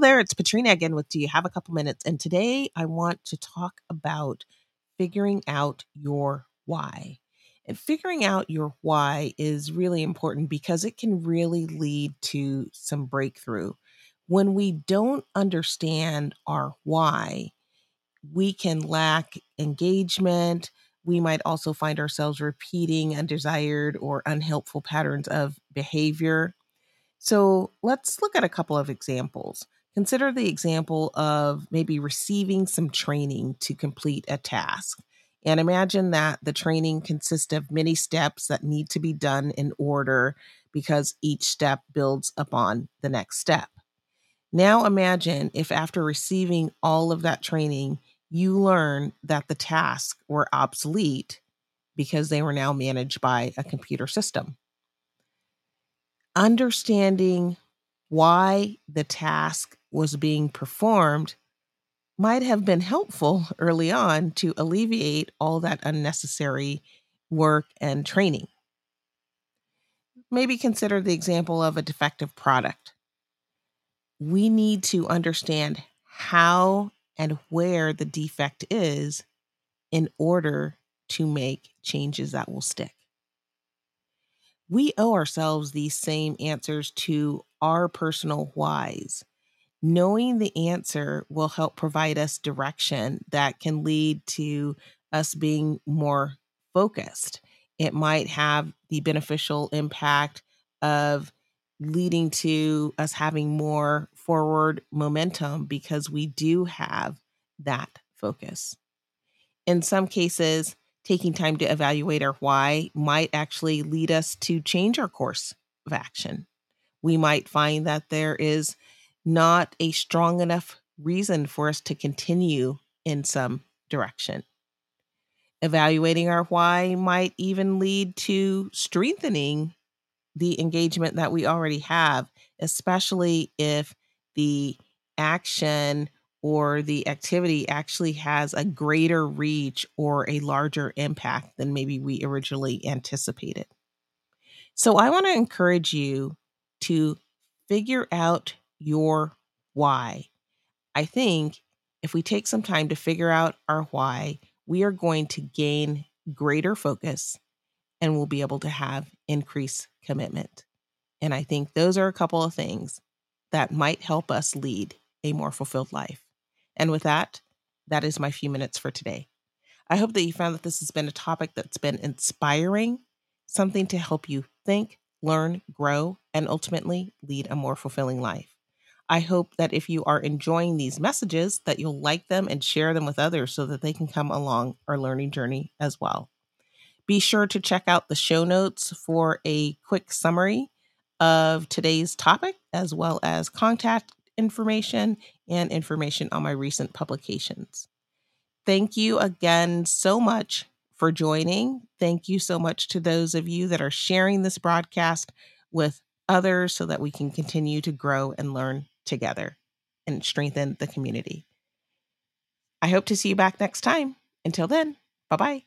There, it's Petrina again with Do You Have a Couple Minutes? And today I want to talk about figuring out your why. And figuring out your why is really important because it can really lead to some breakthrough. When we don't understand our why, we can lack engagement. We might also find ourselves repeating undesired or unhelpful patterns of behavior so let's look at a couple of examples. Consider the example of maybe receiving some training to complete a task. And imagine that the training consists of many steps that need to be done in order because each step builds upon the next step. Now imagine if after receiving all of that training, you learn that the tasks were obsolete because they were now managed by a computer system understanding why the task was being performed might have been helpful early on to alleviate all that unnecessary work and training. Maybe consider the example of a defective product. We need to understand how and where the defect is in order to make changes that will stick we owe ourselves these same answers to our personal whys. Knowing the answer will help provide us direction that can lead to us being more focused. It might have the beneficial impact of leading to us having more forward momentum because we do have that focus. In some cases, taking time to evaluate our why might actually lead us to change our course of action. We might find that there is not a strong enough reason for us to continue in some direction. Evaluating our why might even lead to strengthening the engagement that we already have, especially if the action or the activity actually has a greater reach or a larger impact than maybe we originally anticipated. So, I want to encourage you to figure out your why. I think if we take some time to figure out our why, we are going to gain greater focus and we'll be able to have increased commitment. And I think those are a couple of things that might help us lead a more fulfilled life. And with that, that is my few minutes for today. I hope that you found that this has been a topic that's been inspiring, something to help you think, learn, grow, and ultimately lead a more fulfilling life. I hope that if you are enjoying these messages that you'll like them and share them with others so that they can come along our learning journey as well. Be sure to check out the show notes for a quick summary of today's topic as well as contact information and information on my recent publications. Thank you again so much for joining. Thank you so much to those of you that are sharing this broadcast with others so that we can continue to grow and learn together and strengthen the community. I hope to see you back next time. Until then, bye bye.